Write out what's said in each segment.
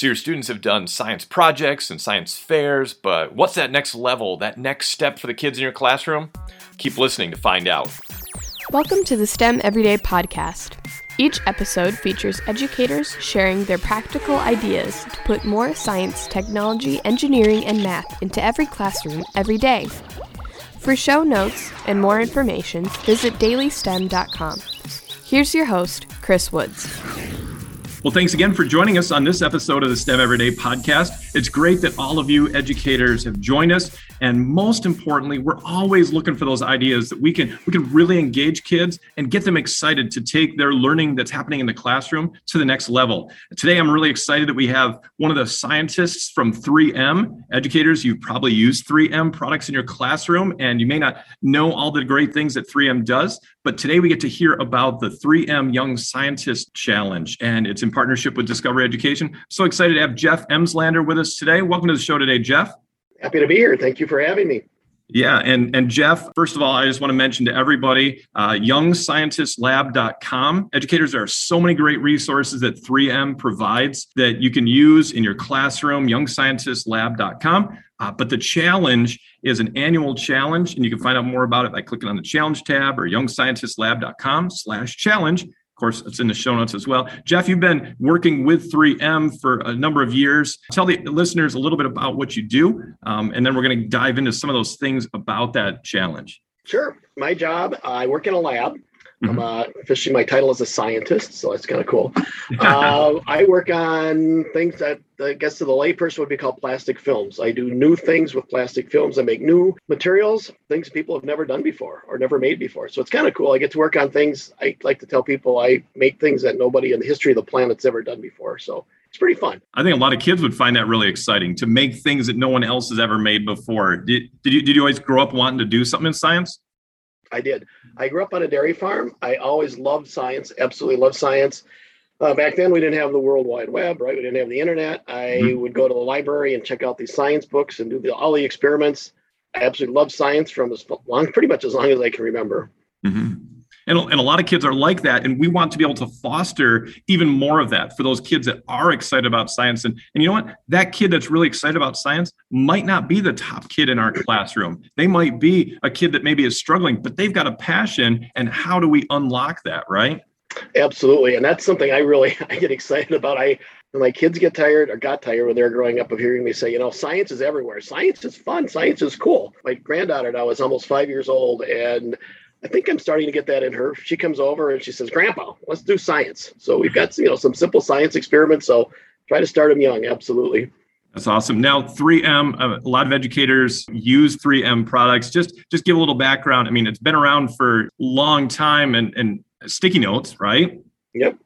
So your students have done science projects and science fairs, but what's that next level, that next step for the kids in your classroom? Keep listening to find out. Welcome to the STEM Everyday podcast. Each episode features educators sharing their practical ideas to put more science, technology, engineering, and math into every classroom every day. For show notes and more information, visit dailystem.com. Here's your host, Chris Woods. Well, thanks again for joining us on this episode of the STEM Everyday podcast. It's great that all of you educators have joined us. And most importantly, we're always looking for those ideas that we can we can really engage kids and get them excited to take their learning that's happening in the classroom to the next level. Today, I'm really excited that we have one of the scientists from 3M. Educators, you've probably use 3M products in your classroom, and you may not know all the great things that 3M does, but today we get to hear about the 3M Young Scientist Challenge, and it's in partnership with Discovery Education. So excited to have Jeff Emslander with us today. Welcome to the show today, Jeff. Happy to be here. Thank you for having me. Yeah, and and Jeff, first of all, I just want to mention to everybody, uh, youngscientistlab.com. Educators, there are so many great resources that 3M provides that you can use in your classroom. Youngscientistlab.com. Uh, but the challenge is an annual challenge, and you can find out more about it by clicking on the challenge tab or youngscientistlab.com/challenge course, it's in the show notes as well. Jeff, you've been working with 3M for a number of years. Tell the listeners a little bit about what you do, um, and then we're going to dive into some of those things about that challenge. Sure. My job, I work in a lab. I'm mm-hmm. uh, officially my title is a scientist, so that's kind of cool. uh, I work on things that I guess to the layperson would be called plastic films. I do new things with plastic films. I make new materials, things people have never done before or never made before. So it's kind of cool. I get to work on things. I like to tell people I make things that nobody in the history of the planet's ever done before. So it's pretty fun. I think a lot of kids would find that really exciting to make things that no one else has ever made before. Did, did you did you always grow up wanting to do something in science? I did. I grew up on a dairy farm. I always loved science, absolutely loved science. Uh, back then, we didn't have the World Wide Web, right? We didn't have the internet. I mm-hmm. would go to the library and check out these science books and do the, all the experiments. I absolutely loved science from as long, pretty much as long as I can remember. Mm-hmm. And, and a lot of kids are like that. And we want to be able to foster even more of that for those kids that are excited about science. And, and you know what? That kid that's really excited about science might not be the top kid in our classroom. They might be a kid that maybe is struggling, but they've got a passion. And how do we unlock that, right? Absolutely. And that's something I really I get excited about. I my kids get tired or got tired when they were growing up of hearing me say, you know, science is everywhere. Science is fun. Science is cool. My granddaughter now is almost five years old and I think I'm starting to get that in her. She comes over and she says, Grandpa, let's do science. So we've got, you know, some simple science experiments. So try to start them young. Absolutely. That's awesome. Now, 3M, uh, lot of educators use 3M products. Just, just give a little background. I mean, it's been around for a long time and, and sticky notes, right? Yep.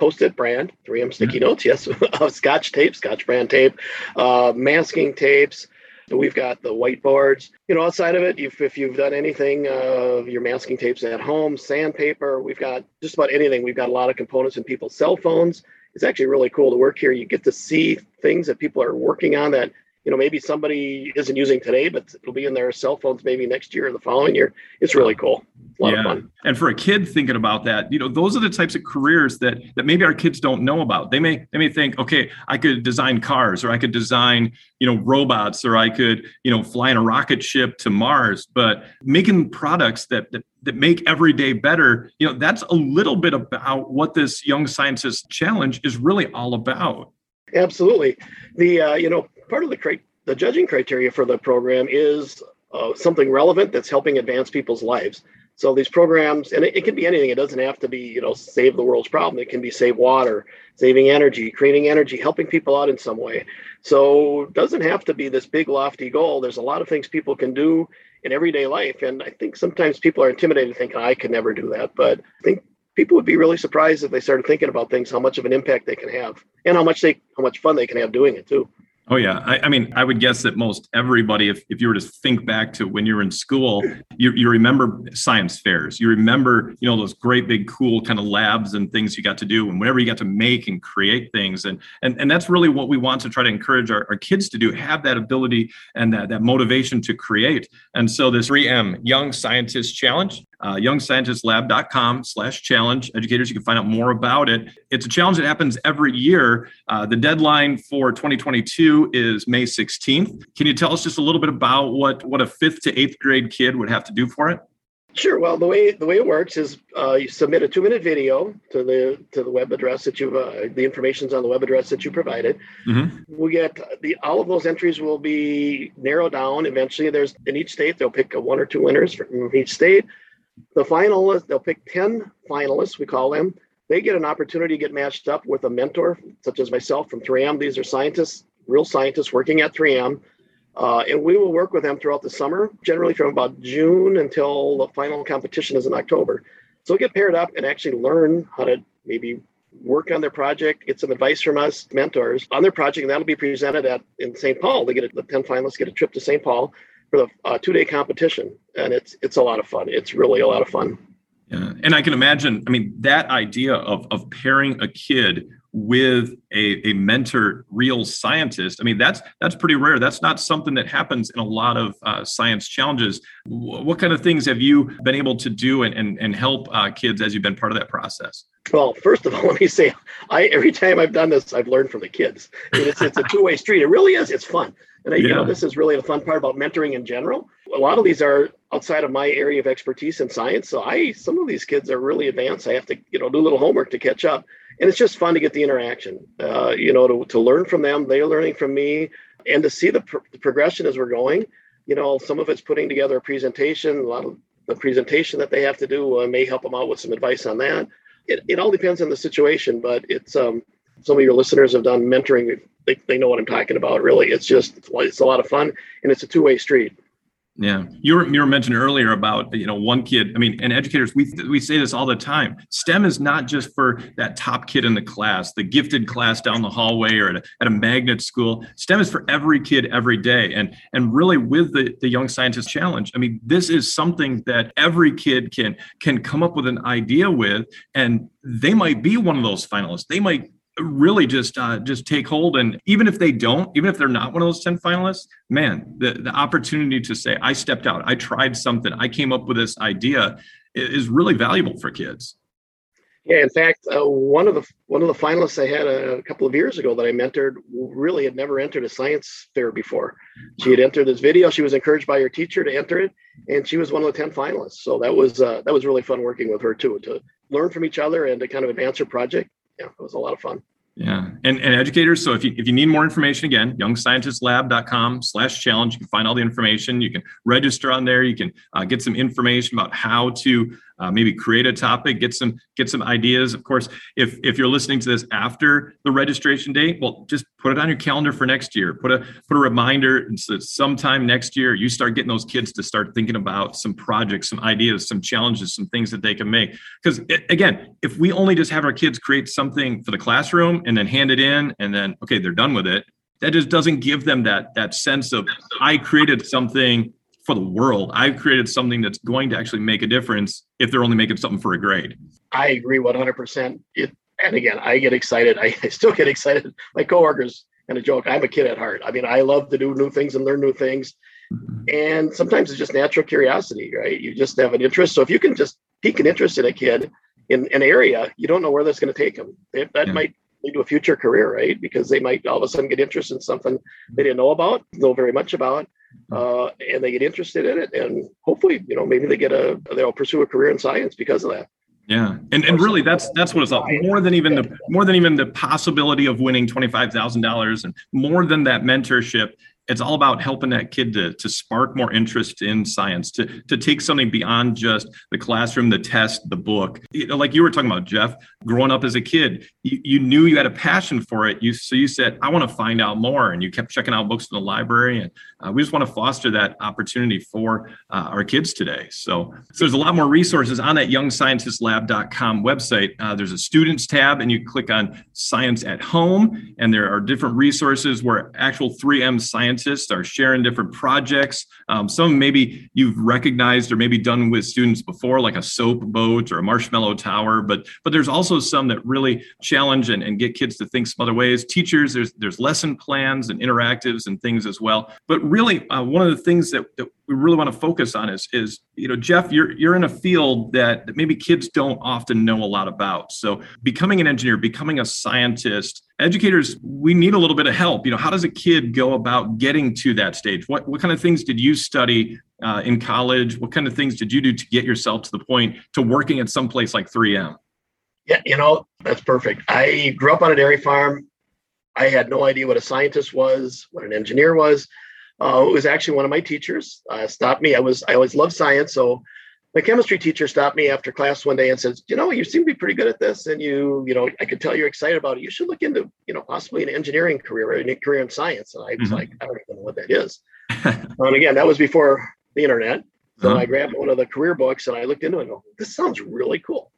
Post-it brand, 3M sticky yeah. notes. Yes. Scotch tape, Scotch brand tape, uh, masking tapes, We've got the whiteboards. You know, outside of it, if, if you've done anything, uh, your masking tapes at home, sandpaper, we've got just about anything. We've got a lot of components in people's cell phones. It's actually really cool to work here. You get to see things that people are working on that you know maybe somebody isn't using today but it'll be in their cell phones maybe next year or the following year. It's really cool. A lot yeah. of fun. And for a kid thinking about that you know those are the types of careers that that maybe our kids don't know about. They may they may think okay i could design cars or i could design you know robots or i could you know fly in a rocket ship to mars. But making products that that that make every day better you know that's a little bit about what this young scientist challenge is really all about. Absolutely. The uh, you know part of the the judging criteria for the program is uh, something relevant that's helping advance people's lives. So these programs, and it, it, can be anything. It doesn't have to be, you know, save the world's problem. It can be save water, saving energy, creating energy, helping people out in some way. So it doesn't have to be this big lofty goal. There's a lot of things people can do in everyday life, and I think sometimes people are intimidated, thinking I could never do that. But I think people would be really surprised if they started thinking about things, how much of an impact they can have, and how much they, how much fun they can have doing it too. Oh yeah, I, I, mean, I would guess that most everybody, if, if you were to think back to when you were in school, you, you remember science fairs. You remember, you know, those great big cool kind of labs and things you got to do, and whenever you got to make and create things, and and and that's really what we want to try to encourage our, our kids to do, have that ability and that that motivation to create. And so this 3M Young Scientist Challenge, uh, youngscientistlab.com slash challenge. Educators, you can find out more about it. It's a challenge that happens every year. Uh, the deadline for 2022 is May 16th. Can you tell us just a little bit about what, what a fifth to eighth grade kid would have to do for it? Sure. Well, the way the way it works is uh, you submit a two minute video to the to the web address that you've uh, the information's on the web address that you provided. Mm-hmm. We get the all of those entries will be narrowed down. Eventually, there's in each state they'll pick a one or two winners from each state. The finalists they'll pick ten finalists. We call them. They get an opportunity to get matched up with a mentor, such as myself from 3M. These are scientists, real scientists working at 3M uh, and we will work with them throughout the summer, generally from about June until the final competition is in October. So get paired up and actually learn how to maybe work on their project, get some advice from us mentors on their project, and that'll be presented at in St. Paul. They get a, the 10 finalists get a trip to St. Paul for the uh, two-day competition, and it's it's a lot of fun. It's really a lot of fun. Yeah, and I can imagine. I mean, that idea of of pairing a kid with a, a mentor real scientist i mean that's that's pretty rare that's not something that happens in a lot of uh, science challenges what kind of things have you been able to do and, and, and help uh, kids as you've been part of that process well first of all let me say i every time i've done this i've learned from the kids I mean, it's, it's a two-way street it really is it's fun and I, yeah. you know this is really the fun part about mentoring in general. A lot of these are outside of my area of expertise in science. So i some of these kids are really advanced. I have to you know do a little homework to catch up. And it's just fun to get the interaction uh, you know to, to learn from them. They're learning from me. And to see the, pr- the, progression as we're going you know some of it's putting together a presentation. A lot of the presentation that they have to do uh, may help them out with some advice on that. It, it all depends on the situation but it's um, some of your listeners have done mentoring they, they know what i'm talking about really it's just it's a lot of fun and it's a two-way street yeah, you were you were mentioning earlier about you know one kid. I mean, and educators we we say this all the time. STEM is not just for that top kid in the class, the gifted class down the hallway, or at a, at a magnet school. STEM is for every kid every day, and and really with the the Young Scientist Challenge, I mean, this is something that every kid can can come up with an idea with, and they might be one of those finalists. They might really just uh, just take hold. And even if they don't even if they're not one of those 10 finalists man the, the opportunity to say i stepped out. I tried something. I came up with this idea is really valuable for kids. Yeah in fact uh, one of the one of the finalists i had a, couple of years ago that i mentored really had never entered a science fair before. She had entered this video. She was encouraged by her teacher to enter it and she was one of the 10 finalists. So that was uh, that was really fun working with her too to learn from each other and to kind of advance her project yeah, it was a lot of fun. Yeah. And, and educators, so if you, if you need more information, again, youngscientistlab.com slash challenge, you can find all the information. You can register on there. You can uh, get some information about how to uh, maybe create a topic, get some get some ideas. Of course, if if you're listening to this after the registration date, well, just put it on your calendar for next year. Put a put a reminder and so sometime next year you start getting those kids to start thinking about some projects, some ideas, some challenges, some things that they can make. Because again, if we only just have our kids create something for the classroom and then hand it in and then okay, they're done with it, that just doesn't give them that that sense of I created something for the world. I've created something that's going to actually make a difference if they're only making something for a grade. I agree 100%. It, and again, I get excited. I, I still get excited. My coworkers kind of joke, I'm a kid at heart. I mean, I love to do new things and learn new things. And sometimes it's just natural curiosity, right? You just have an interest. So if you can just pique an interest in a kid in an area, you don't know where that's going to take them. That yeah. might lead to a future career, right? Because they might all of a sudden get interested in something they didn't know about, know very much about, uh, and they get interested in it, and hopefully, you know, maybe they get a they'll pursue a career in science because of that. Yeah, and and really, that's that's what it's all more than even the more than even the possibility of winning twenty five thousand dollars, and more than that mentorship it's all about helping that kid to, to spark more interest in science to, to take something beyond just the classroom the test the book. You know, like you were talking about jeff growing up as a kid you, you knew you had a passion for it. You so you said i want to find out more and you kept checking out books in the library and uh, we just want to foster that opportunity for uh, our kids today. So, so there's a lot more resources on that youngscientistlab.com website. Uh, there's a students tab and you click on science at home and there are different resources where actual 3m science scientists are sharing different projects. Um, some maybe you've recognized or maybe done with students before, like a soap boat or a marshmallow tower. But but there's also some that really challenge and, and get kids to think some other ways. Teachers, there's there's lesson plans and interactives and things as well. But really, uh, one of the things that, that we really want to focus on is is you know Jeff, you're you're in a field that, that maybe kids don't often know a lot about. So becoming an engineer, becoming a scientist, educators, we need a little bit of help. You know, how does a kid go about getting to that stage? What what kind of things did you study uh, in college? What kind of things did you do to get yourself to the point to working at some place like 3M? Yeah, you know, that's perfect. I grew up on a dairy farm. I had no idea what a scientist was, what an engineer was. Uh, it was actually one of my teachers uh, stopped me. I was I always loved science, so my chemistry teacher stopped me after class one day and says, "You know, you seem to be pretty good at this, and you, you know, I could tell you're excited about it. You should look into, you know, possibly an engineering career or a career in science." And I was mm-hmm. like, "I don't even know what that is." and again, that was before the internet. So uh-huh. I grabbed one of the career books and I looked into it and go, "This sounds really cool."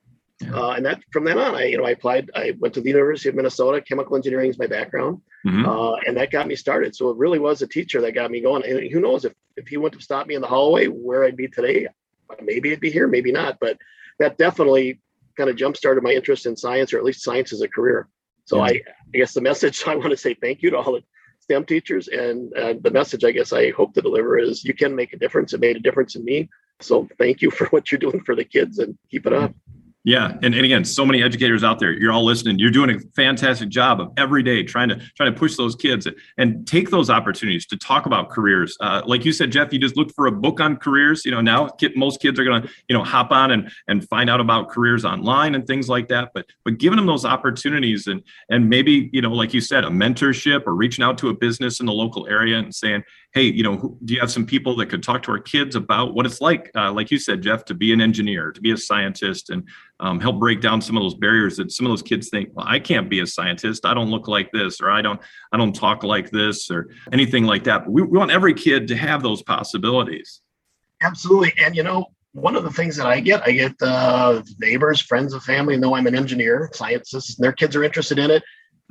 Uh, and that from then on, I you know I applied. I went to the University of Minnesota. Chemical engineering is my background, mm-hmm. uh, and that got me started. So it really was a teacher that got me going. And who knows if if he wouldn't have stopped me in the hallway, where I'd be today? Maybe I'd be here, maybe not. But that definitely kind of jump started my interest in science, or at least science as a career. So I, I guess the message I want to say thank you to all the STEM teachers, and uh, the message I guess I hope to deliver is you can make a difference. It made a difference in me. So thank you for what you're doing for the kids, and keep it up. Yeah, and, and again, so many educators out there. You're all listening. You're doing a fantastic job of every day trying to trying to push those kids and take those opportunities to talk about careers. Uh, like you said, Jeff, you just look for a book on careers. You know, now most kids are going to you know hop on and and find out about careers online and things like that. But but giving them those opportunities and and maybe you know, like you said, a mentorship or reaching out to a business in the local area and saying, hey, you know, do you have some people that could talk to our kids about what it's like, uh, like you said, Jeff, to be an engineer, to be a scientist, and um, help break down some of those barriers that some of those kids think, well, I can't be a scientist. I don't look like this, or I don't, I don't talk like this, or anything like that. But we, we want every kid to have those possibilities. Absolutely, and you know, one of the things that I get, I get uh, neighbors, friends of family know I'm an engineer, scientist, and their kids are interested in it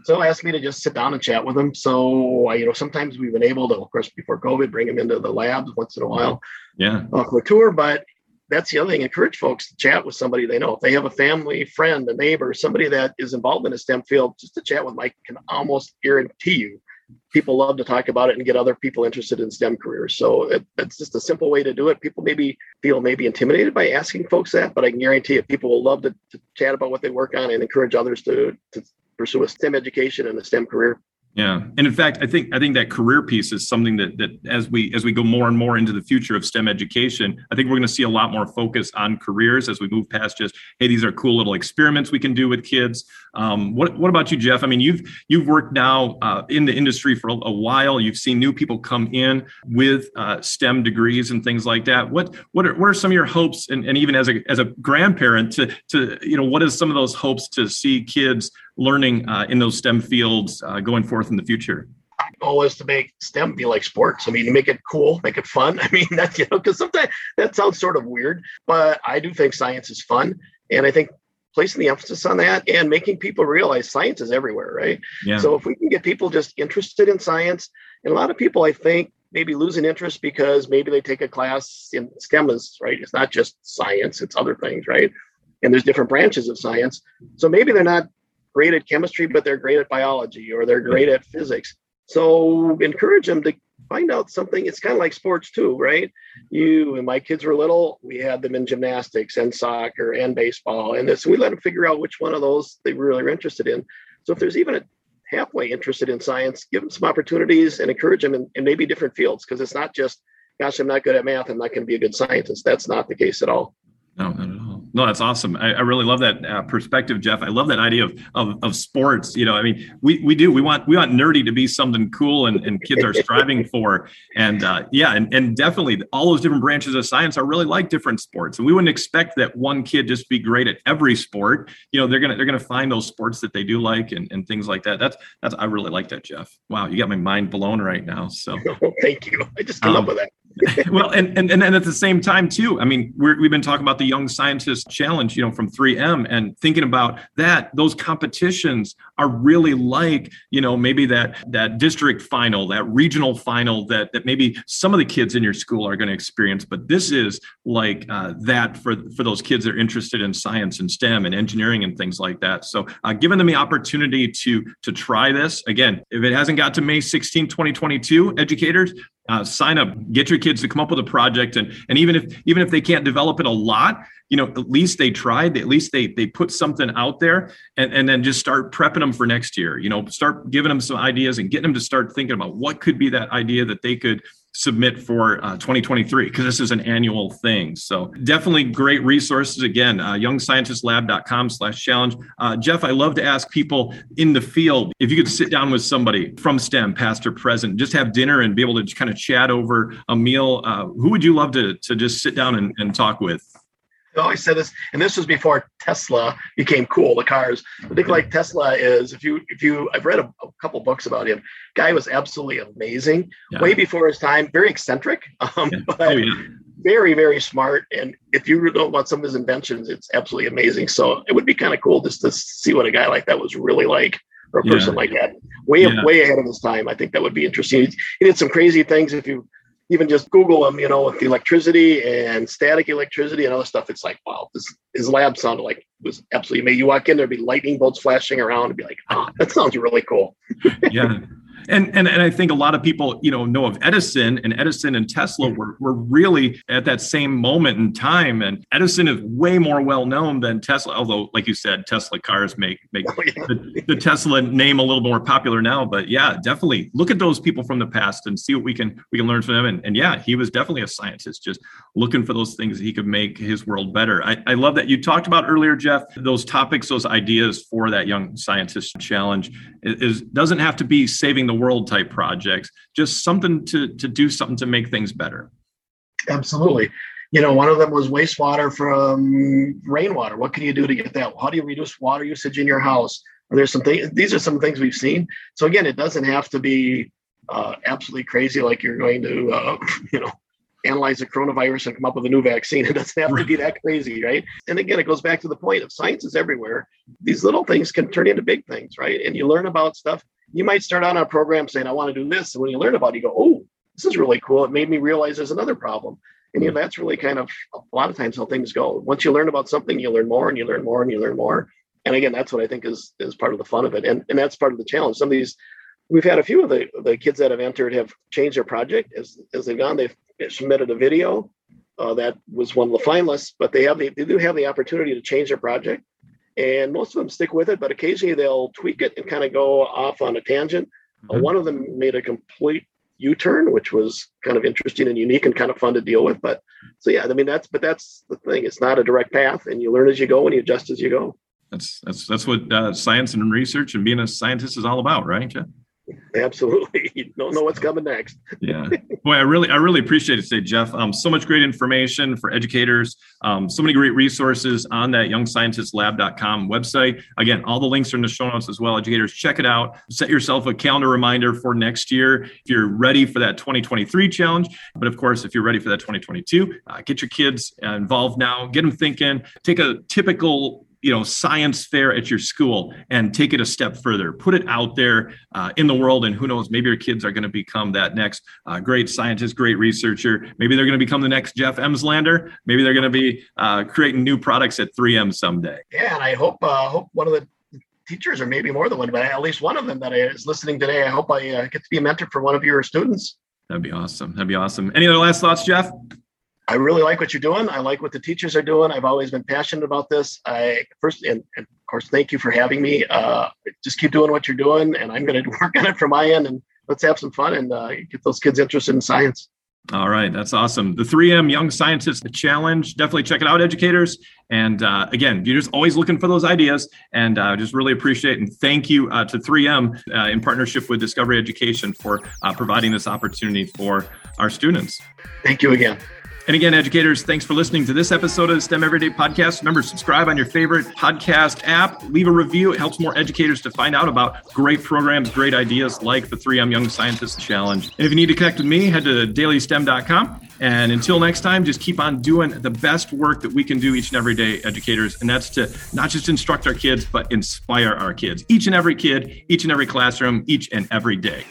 so asked me to just sit down and chat with them. So you know, sometimes we've been able to, of course, before COVID, bring them into the labs once in a while, yeah, uh, for a tour. But that's the other thing. Encourage folks to chat with somebody they know. If they have a family, friend, a neighbor, somebody that is involved in a STEM field, just to chat with Mike can almost guarantee you people love to talk about it and get other people interested in STEM careers. So it, it's just a simple way to do it. People maybe feel maybe intimidated by asking folks that, but I can guarantee you people will love to, to chat about what they work on and encourage others to, to pursue a STEM education and a STEM career. Yeah, and in fact, I think I think that career piece is something that that as we as we go more and more into the future of STEM education, I think we're going to see a lot more focus on careers as we move past just hey, these are cool little experiments we can do with kids. Um, what what about you, Jeff? I mean, you've you've worked now uh, in the industry for a, while. You've seen new people come in with uh, STEM degrees and things like that. What what are what are some of your hopes, and, and even as a as a grandparent, to to you know, what is some of those hopes to see kids learning uh, in those STEM fields uh, going forth in the future? goal is to make STEM be like sports. I mean, make it cool, make it fun. I mean, that's you know, because sometimes that sounds sort of weird, but I do think science is fun, and I think placing the emphasis on that and making people realize science is everywhere, right? Yeah. So if we can get people just interested in science, and a lot of people, I think, maybe lose an interest because maybe they take a class in STEM is right. It's not just science; it's other things, right? And there's different branches of science. So maybe they're not great at chemistry, but they're great at biology or they're great at physics. So encourage them to find out something. It's kind of like sports too, right? You and my kids were little, we had them in gymnastics and soccer and baseball and this. We let them figure out which one of those they really are interested in. So if there's even a halfway interested in science, give them some opportunities and encourage them in, in maybe different fields because it's not just, gosh, I'm not good at math, I'm not going to be a good scientist. That's not the case at all. No, not at all. No, that's awesome. I, I really love that uh, perspective, Jeff. I love that idea of, of, of sports. You know, I mean, we we do we want we want nerdy to be something cool and, and kids are striving for. And uh, yeah, and, and definitely all those different branches of science are really like different sports. And we wouldn't expect that one kid just be great at every sport. You know, they're gonna they're gonna find those sports that they do like and, and things like that. That's that's I really like that, Jeff. Wow, you got my mind blown right now. So thank you. I just um, up with that. well, and, and and at the same time too. I mean, we have been talking about the Young Scientist Challenge, you know, from 3M, and thinking about that. Those competitions are really like, you know, maybe that that district final, that regional final, that that maybe some of the kids in your school are going to experience. But this is like uh, that for for those kids that are interested in science and STEM and engineering and things like that. So, uh, giving them the opportunity to to try this again, if it hasn't got to May 16, 2022, educators uh, sign up. Get your kids to come up with a project. And and even if even if they can't develop it a lot you know at least they tried at least they they put something out there and, and then just start prepping them for next year you know start giving them some ideas and getting them to start thinking about what could be that idea that they could submit for uh, 2023 because this is an annual thing. So definitely great resources. Again uh, youngscientistlab.com slash challenge. Uh, jeff i love to ask people in the field if you could sit down with somebody from stem past or present just have dinner and be able to kind of chat over a meal uh, who would you love to, to just sit down and, and talk with I always said this, and this was before Tesla became cool, the cars. I think like Tesla is, if you, if you, I've read a, a couple books about him. Guy was absolutely amazing, yeah. way before his time, very eccentric, um, yeah. but oh, yeah. very, very smart. And if you know about some of his inventions, it's absolutely amazing. So it would be kind of cool just to see what a guy like that was really like, or a person like that, way, way ahead of his time. I think that would be interesting. He did some crazy things. If you even just Google them, you know, with the electricity and static electricity and other stuff. It's like, wow, this his lab sounded like was absolutely amazing. You walk in, there'd be lightning bolts flashing around and be like, oh, that sounds really cool. yeah. And, and and I think a lot of people, you know, know of Edison and Edison and Tesla were, were really at that same moment in time. And Edison is way more well known than Tesla, although, like you said, Tesla cars make make oh, yeah. the, the, Tesla name a little more popular now. But yeah, definitely look at those people from the past and see what we can we can learn from them. And, and yeah, he was definitely a scientist, just looking for those things that he could make his world better. I, I love that you talked about earlier, Jeff, those topics, those ideas for that young scientist challenge is, is doesn't have to be saving the the world type projects, just something to, to do something to make things better. Absolutely. You know, one of them was wastewater from rainwater. What can you do to get that? How do you reduce water usage in your house? Are there some things? These are some things we've seen. So again, it doesn't have to be uh, absolutely crazy like you're going to, uh, you know, analyze the coronavirus and come up with a new vaccine. It doesn't have to be that crazy, right? And again, it goes back to the point of science is everywhere. These little things can turn into big things, right? And you learn about stuff. You might start out on a program saying, I want to do this. And when you learn about it, you go, oh, this is really cool. It made me realize there's another problem. And you know, that's really kind of a lot of times how things go. Once you learn about something, you learn more and you learn more and you learn more. And again, that's what I think is is part of the fun of it. And and that's part of the challenge. Some of these we've had a few of the, the kids that have entered have changed their project as, as they've gone. They've submitted a video uh, that was one of the finalists, but they have the, they do have the opportunity to change their project. And most of them stick with it, but occasionally they'll tweak it and kind of go off on a tangent. Mm-hmm. Uh, one of them made a complete U-turn, which was kind of interesting and unique and kind of fun to deal with. But so yeah, I mean that's but that's the thing. It's not a direct path, and you learn as you go and you adjust as you go. That's that's that's what uh, science and research and being a scientist is all about, right? Jeff? Absolutely. You don't know what's coming next. yeah. Boy, I really, I really appreciate it today, Jeff. Um, so much great information for educators. Um, so many great resources on that youngscientistlab.com website. Again, all the links are in the show notes as well. Educators, check it out. Set yourself a calendar reminder for next year if you're ready for that 2023 challenge. But of course, if you're ready for that 2022, uh, get your kids involved now. Get them thinking. Take a typical you know science fair at your school and take it a step further. Put it out there uh, in the world and who knows maybe your kids are going to become that next uh, great scientist great researcher. Maybe they're going to become the next jeff emslander. Maybe they're going to be uh, creating new products at 3m someday. Yeah and i hope uh, hope one of the teachers or maybe more than one but at least one of them that is listening today i hope i uh, get to be a mentor for one of your students. That'd be awesome. That'd be awesome. Any other last thoughts jeff I really like what you're doing. I like what the teachers are doing. I've always been passionate about this. I first and, and of course, thank you for having me. Uh, just keep doing what you're doing, and I'm going to work on it from my end. And let's have some fun and uh, get those kids interested in science. All right, that's awesome. The 3M Young Scientists Challenge. Definitely check it out, educators. And uh, again, you're just always looking for those ideas, and uh, just really appreciate and thank you uh, to 3M uh, in partnership with Discovery Education for uh, providing this opportunity for our students. Thank you again. And again, educators, thanks for listening to this episode of the STEM Everyday Podcast. Remember, subscribe on your favorite podcast app, leave a review. It helps more educators to find out about great programs, great ideas like the 3M Young Scientist Challenge. And if you need to connect with me, head to dailystem.com. And until next time, just keep on doing the best work that we can do each and every day, educators. And that's to not just instruct our kids, but inspire our kids, each and every kid, each and every classroom, each and every day.